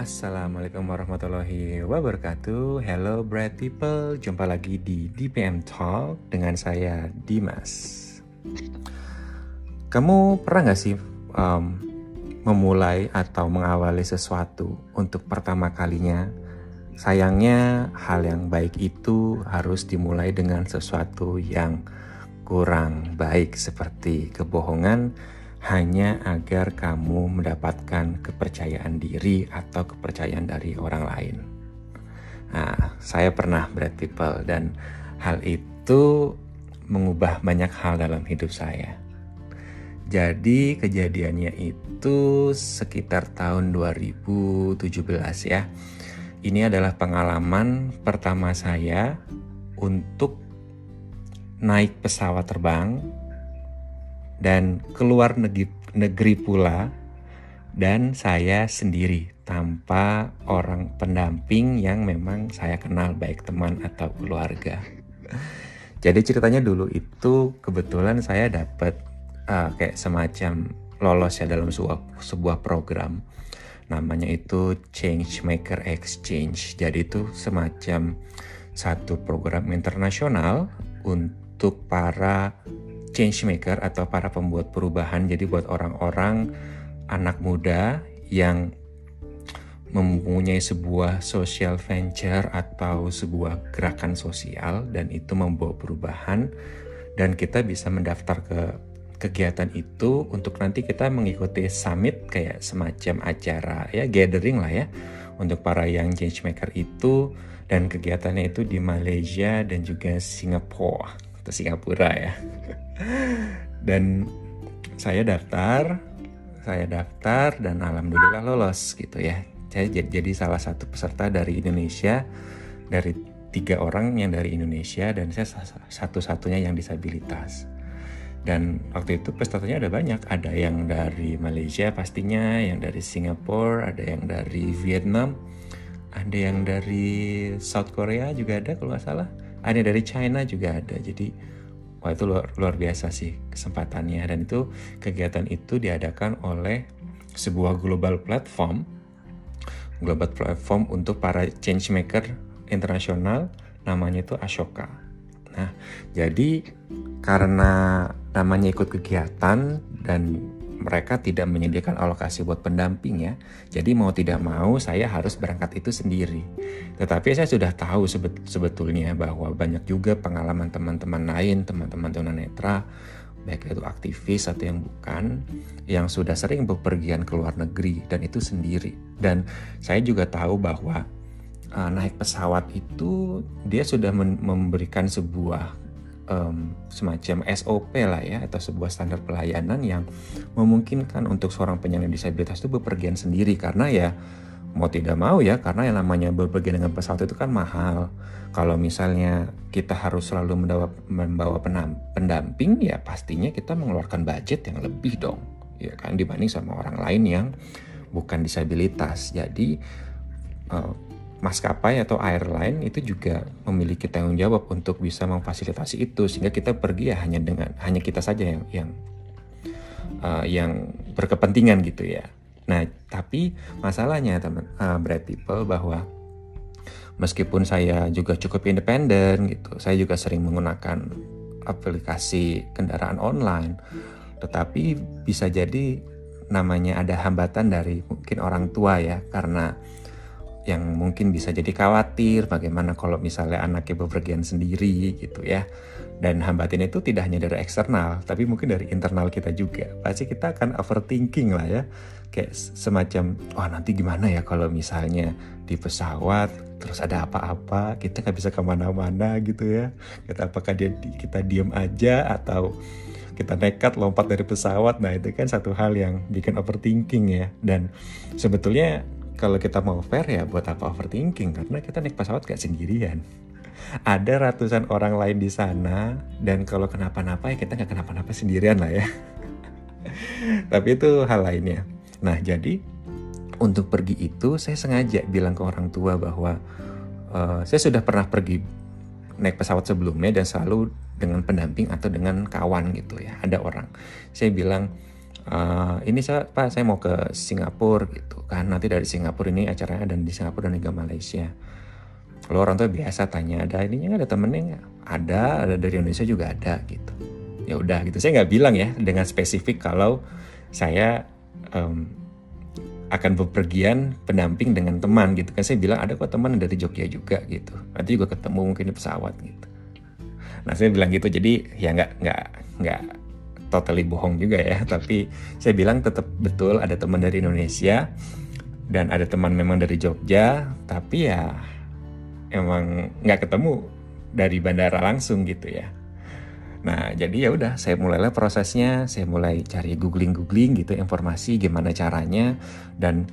Assalamualaikum warahmatullahi wabarakatuh. Hello bright people. Jumpa lagi di DPM Talk Dengan saya Dimas. Kamu pernah gak sih um, Memulai atau mengawali sesuatu Untuk pertama kalinya? Sayangnya hal yang baik itu Harus dimulai dengan sesuatu yang kurang baik Seperti kebohongan hanya agar kamu mendapatkan kepercayaan diri atau kepercayaan dari orang lain. Nah, saya pernah berat people dan hal itu mengubah banyak hal dalam hidup saya. Jadi kejadiannya itu sekitar tahun 2017 ya. Ini adalah pengalaman pertama saya untuk naik pesawat terbang dan keluar negeri, negeri pula dan saya sendiri tanpa orang pendamping yang memang saya kenal baik teman atau keluarga. Jadi ceritanya dulu itu kebetulan saya dapat uh, kayak semacam lolos ya dalam sebuah sebuah program namanya itu Change Maker Exchange. Jadi itu semacam satu program internasional untuk para change maker atau para pembuat perubahan. Jadi buat orang-orang anak muda yang mempunyai sebuah social venture atau sebuah gerakan sosial dan itu membawa perubahan dan kita bisa mendaftar ke kegiatan itu untuk nanti kita mengikuti summit kayak semacam acara ya gathering lah ya untuk para yang change maker itu dan kegiatannya itu di Malaysia dan juga Singapura atau Singapura ya. Dan saya daftar saya daftar dan alhamdulillah lolos gitu ya. Saya jadi salah satu peserta dari Indonesia dari tiga orang yang dari Indonesia dan saya satu-satunya yang disabilitas. Dan waktu itu pesertanya ada banyak. Ada yang dari Malaysia pastinya yang dari Singapura ada yang dari Vietnam ada yang dari South Korea juga ada kalau nggak salah ada yang dari China juga ada. Jadi Wah itu luar, luar biasa sih kesempatannya. Dan itu kegiatan itu diadakan oleh sebuah global platform global platform untuk para change maker internasional. Namanya itu Ashoka. Nah, jadi karena namanya ikut kegiatan dan mereka tidak menyediakan alokasi buat pendamping ya. Jadi mau tidak mau saya harus berangkat itu sendiri. Tetapi saya sudah tahu sebet sebetulnya bahwa banyak juga pengalaman teman-teman lain, teman-teman tunanetra, baik itu aktivis atau yang bukan, yang sudah sering bepergian ke luar negeri dan itu sendiri. Dan saya juga tahu bahwa uh, naik pesawat itu dia sudah memberikan sebuah um, semacam SOP lah ya atau sebuah standar pelayanan yang memungkinkan untuk seorang penyandang disabilitas itu bepergian sendiri karena ya mau tidak mau ya karena yang namanya bepergian dengan pesawat itu kan mahal. Kalau misalnya kita harus selalu membawa, membawa pendamping ya pastinya kita mengeluarkan budget yang lebih dong ya kan dibanding sama orang lain yang bukan disabilitas. Jadi uh, maskapai atau airline itu juga memiliki tanggung jawab untuk bisa memfasilitasi itu sehingga kita pergi ya hanya dengan hanya kita saja yang yang uh, yang berkepentingan gitu ya. Nah, tapi masalahnya teman uh, bright people bahwa meskipun saya juga cukup independen gitu, saya juga sering menggunakan aplikasi kendaraan online, tetapi bisa jadi namanya ada hambatan dari mungkin orang tua ya karena yang mungkin bisa jadi khawatir bagaimana kalau misalnya anaknya bepergian sendiri gitu ya. Dan hambatan itu tidak hanya dari eksternal tapi mungkin dari internal kita juga. Pasti kita akan overthinking lah ya. Kayak semacam wah oh, nanti gimana ya kalau misalnya di pesawat terus ada apa-apa kita nggak bisa ke mana-mana gitu ya. Kita apakah dia kita diem aja atau kita nekat lompat dari pesawat. Nah itu kan satu hal yang bikin overthinking ya. Dan sebetulnya kalau kita mau fair ya buat apa overthinking? Karena kita naik pesawat gak sendirian. Ada ratusan orang lain di sana dan kalau kenapa-napa ya kita nggak kenapa-napa sendirian lah ya. Tapi itu hal lainnya. Nah jadi untuk pergi itu saya sengaja bilang ke orang tua bahwa uh, saya sudah pernah pergi naik pesawat sebelumnya dan selalu dengan pendamping atau dengan kawan gitu ya ada orang. Saya bilang uh, ini saya pak saya mau ke Singapura gitu. Kan nanti dari Singapura ini acaranya dan di Singapura dan juga Malaysia. Kalau orang tua biasa tanya ada ininya ada temennya nggak? Ada ada dari Indonesia juga ada gitu. Ya udah gitu. Saya nggak bilang ya dengan spesifik kalau saya um, akan bepergian pendamping dengan teman gitu. Kan saya bilang ada kok teman dari Jogja juga gitu. Nanti juga ketemu mungkin di pesawat gitu. Nah saya bilang gitu. Jadi ya nggak nggak nggak totally bohong juga ya. Tapi saya bilang tetap betul ada teman dari Indonesia dan ada teman memang dari Jogja. Tapi ya emang nggak ketemu dari bandara langsung gitu ya. Nah jadi ya udah saya mulailah prosesnya. Saya mulai cari googling googling gitu informasi gimana caranya. Dan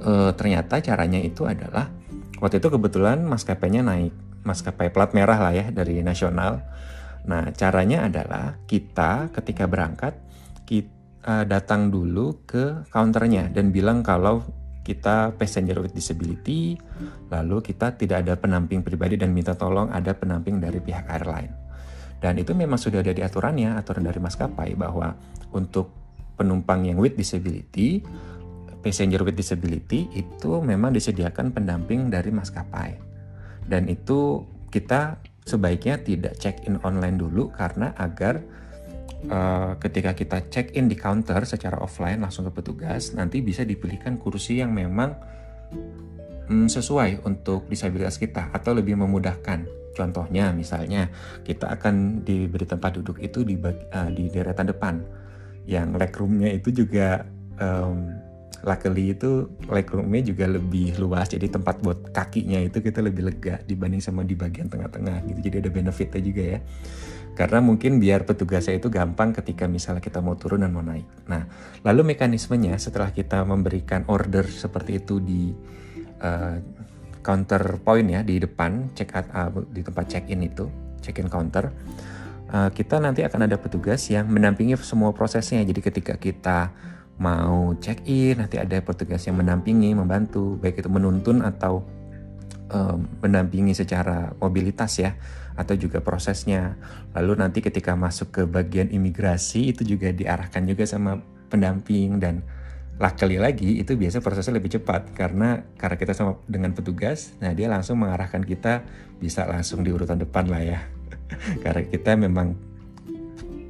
e, ternyata caranya itu adalah waktu itu kebetulan maskapainya naik maskapai plat merah lah ya dari nasional Nah, caranya adalah kita ketika berangkat kita uh, datang dulu ke counternya dan bilang kalau kita passenger with disability, lalu kita tidak ada penamping pribadi dan minta tolong ada penamping dari pihak airline. Dan itu memang sudah ada di aturannya, aturan dari maskapai bahwa untuk penumpang yang with disability, passenger with disability itu memang disediakan pendamping dari maskapai. Dan itu kita sebaiknya tidak check in online dulu karena agar uh, ketika kita check in di counter secara offline langsung ke petugas nanti bisa dipilihkan kursi yang memang um, sesuai untuk disabilitas kita atau lebih memudahkan. Contohnya misalnya kita akan diberi tempat duduk itu di uh, di deretan depan yang legroomnya itu juga um, luckily itu legroomnya juga lebih luas jadi tempat buat kakinya itu kita lebih lega dibanding sama di bagian tengah-tengah gitu. Jadi ada benefitnya juga ya. Karena mungkin biar petugasnya itu gampang ketika misalnya kita mau turun dan mau naik. Nah lalu mekanismenya setelah kita memberikan order seperti itu di uh, counter point ya di depan check out uh, di tempat check in itu check in counter uh, kita nanti akan ada petugas yang mendampingi semua prosesnya. Jadi ketika kita mau check in nanti ada petugas yang mendampingi membantu baik itu menuntun atau um, mendampingi secara mobilitas ya atau juga prosesnya. Lalu nanti ketika masuk ke bagian imigrasi itu juga diarahkan juga sama pendamping dan luckily lagi itu biasa prosesnya lebih cepat. Karena karena kita sama dengan petugas nah dia langsung mengarahkan kita bisa langsung di urutan depan lah ya. Karena kita memang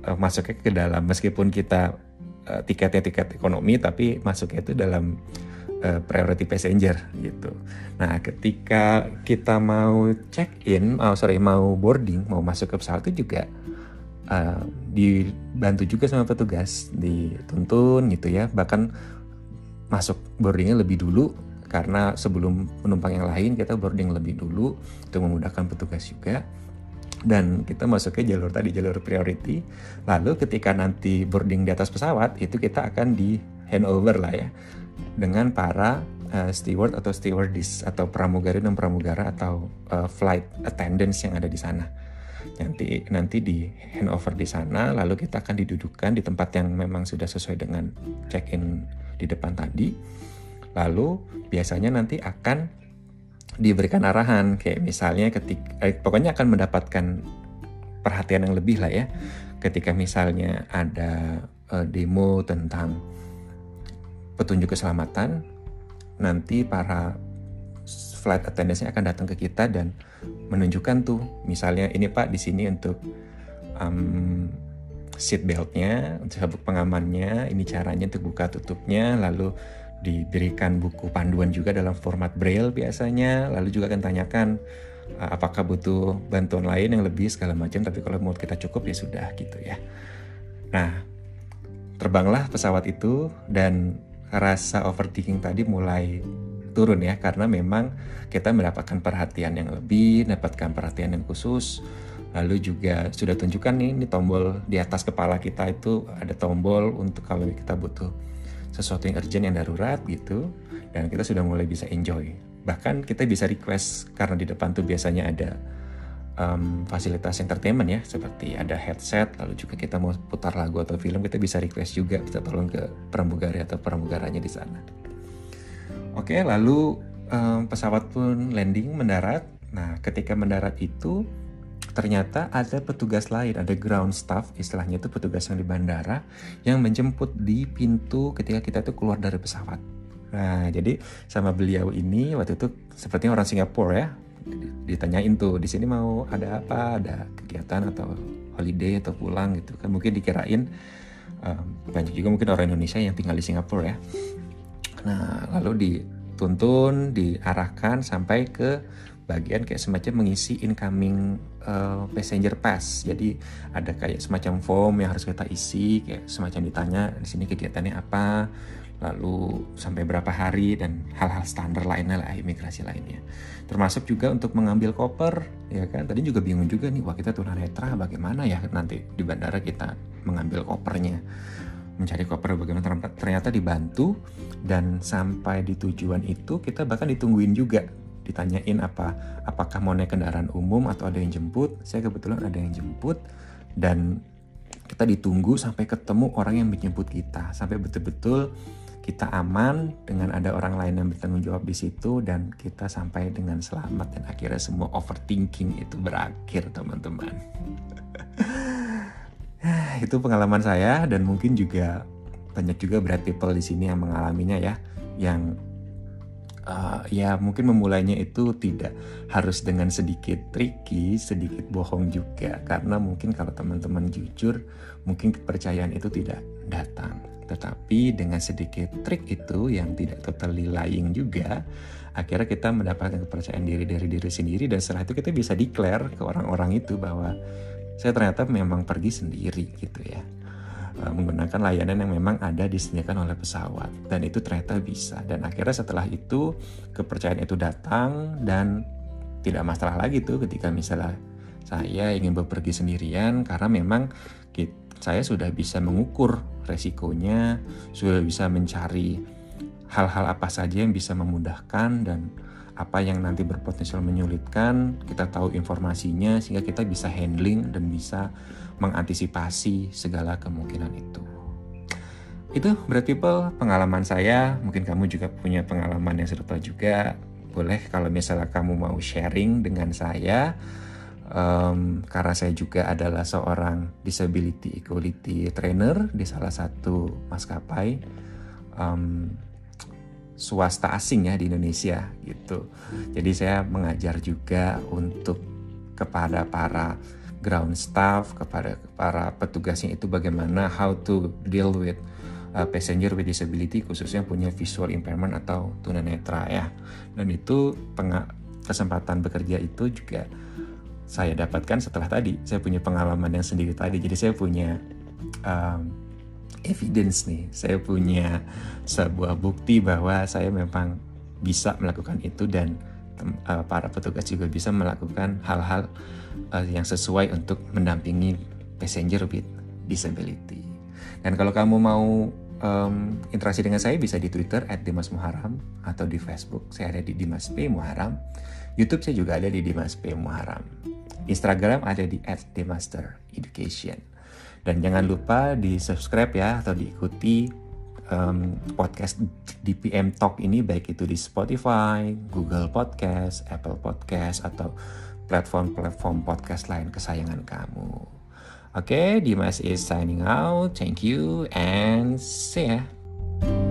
uh, masuknya ke dalam. Meskipun kita uh, tiketnya tiket ekonomi tapi masuknya itu dalam uh, priority passenger gitu. Nah, ketika kita mau check in, oh sorry mau boarding, mau masuk ke pesawat itu juga uh, dibantu juga sama petugas, dituntun gitu ya. Bahkan masuk boardingnya lebih dulu karena sebelum penumpang yang lain kita boarding lebih dulu untuk memudahkan petugas juga dan kita masuknya jalur tadi jalur priority. Lalu ketika nanti boarding di atas pesawat itu kita akan di handover lah ya dengan para uh, steward atau stewardess atau pramugari dan pramugara atau uh, flight attendants yang ada di sana. Nanti nanti di handover di sana lalu kita akan didudukan di tempat yang memang sudah sesuai dengan check in di depan tadi. Lalu biasanya nanti akan diberikan arahan kayak misalnya ketika eh, pokoknya akan mendapatkan perhatian yang lebih lah ya. Ketika misalnya ada eh, demo tentang petunjuk keselamatan nanti para flight attendants akan datang ke kita dan menunjukkan tuh misalnya ini pak di sini untuk um, seat beltnya sabuk pengamannya ini caranya untuk buka tutupnya lalu diberikan buku panduan juga dalam format braille biasanya lalu juga akan tanyakan uh, apakah butuh bantuan lain yang lebih segala macam? Tapi kalau mau kita cukup ya sudah gitu ya. Nah terbanglah pesawat itu dan rasa overthinking tadi mulai turun ya karena memang kita mendapatkan perhatian yang lebih mendapatkan perhatian yang khusus. Lalu juga sudah tunjukkan nih ini tombol di atas kepala kita itu ada tombol untuk kalau kita butuh sesuatu yang urgent yang darurat gitu dan kita sudah mulai bisa enjoy. Bahkan kita bisa request karena di depan tuh biasanya ada um, fasilitas entertainment ya seperti ada headset lalu juga kita mau putar lagu atau film kita bisa request juga bisa tolong ke pramugari atau pramugaranya di sana. Oke lalu um, pesawat pun landing mendarat. Nah ketika mendarat itu ternyata ada petugas lain, ada ground staff, istilahnya itu petugas yang di bandara yang menjemput di pintu ketika kita tuh keluar dari pesawat. Nah, jadi sama beliau ini waktu itu sepertinya orang Singapura ya, ditanyain tuh di sini mau ada apa, ada kegiatan atau holiday atau pulang gitu kan mungkin dikirain um, banyak juga mungkin orang Indonesia yang tinggal di Singapura ya. Nah, lalu dituntun, diarahkan sampai ke bagian kayak semacam mengisi incoming uh, passenger pass. Jadi ada kayak semacam form yang harus kita isi, kayak semacam ditanya di sini kegiatannya apa, lalu sampai berapa hari dan hal-hal standar lainnya lah imigrasi lainnya. Termasuk juga untuk mengambil koper, ya kan? Tadi juga bingung juga nih, wah kita tunanetra bagaimana ya nanti di bandara kita mengambil kopernya mencari koper bagaimana ternyata dibantu dan sampai di tujuan itu kita bahkan ditungguin juga ditanyain apa apakah mau naik kendaraan umum atau ada yang jemput. Saya kebetulan ada yang jemput dan kita ditunggu sampai ketemu orang yang menjemput kita. Sampai betul-betul kita aman dengan ada orang lain yang bertanggung jawab di situ dan kita sampai dengan selamat dan akhirnya semua overthinking itu berakhir teman-teman. Itu pengalaman saya dan mungkin juga banyak juga berat people di sini yang mengalaminya ya yang uh, ya mungkin memulainya itu tidak harus dengan sedikit tricky, sedikit bohong juga karena mungkin kalau teman-teman jujur mungkin kepercayaan itu tidak datang. Tetapi dengan sedikit trik itu yang tidak totally lying juga, akhirnya kita mendapatkan kepercayaan diri dari diri sendiri dan setelah itu kita bisa declare ke orang-orang itu bahwa saya ternyata memang pergi sendiri gitu ya. Eh, menggunakan layanan yang memang ada disediakan oleh pesawat. Dan itu ternyata bisa. Dan akhirnya setelah itu kepercayaan itu datang dan tidak masalah lagi tuh ketika misalnya saya ingin bepergi sendirian karena memang saya sudah bisa mengukur resikonya, sudah bisa mencari hal-hal apa saja yang bisa memudahkan dan apa yang nanti berpotensial menyulitkan, kita tahu informasinya sehingga kita bisa handling dan bisa mengantisipasi segala kemungkinan itu. Itu berat people pengalaman saya, mungkin kamu juga punya pengalaman yang serupa juga. Boleh kalau misalnya kamu mau sharing dengan saya, um, karena saya juga adalah seorang disability equality trainer di salah satu maskapai um, swasta asing ya di Indonesia gitu. Jadi saya mengajar juga untuk kepada para ground staff, kepada para petugasnya itu bagaimana how to deal with uh, passenger with disability khususnya punya visual impairment atau tunanetra ya. Dan itu kesempatan bekerja itu juga saya dapatkan setelah tadi saya punya pengalaman yang sendiri tadi. Jadi saya punya um, evidence nih, saya punya sebuah bukti bahwa saya memang bisa melakukan itu dan uh, para petugas juga bisa melakukan hal-hal uh, yang sesuai untuk mendampingi passenger with disability. Dan kalau kamu mau um, interaksi dengan saya bisa di Twitter @dimasmuharam atau di Facebook saya ada di Dimas P Muharam. YouTube saya juga ada di Dimas P Muharam. Instagram ada di @demastereducation. Dan jangan lupa di subscribe ya atau diikuti um, podcast DPM Talk ini baik itu di Spotify, Google Podcast, Apple Podcast atau platform-platform podcast lain kesayangan kamu. Oke, okay, Dimas is signing out. Thank you and see ya.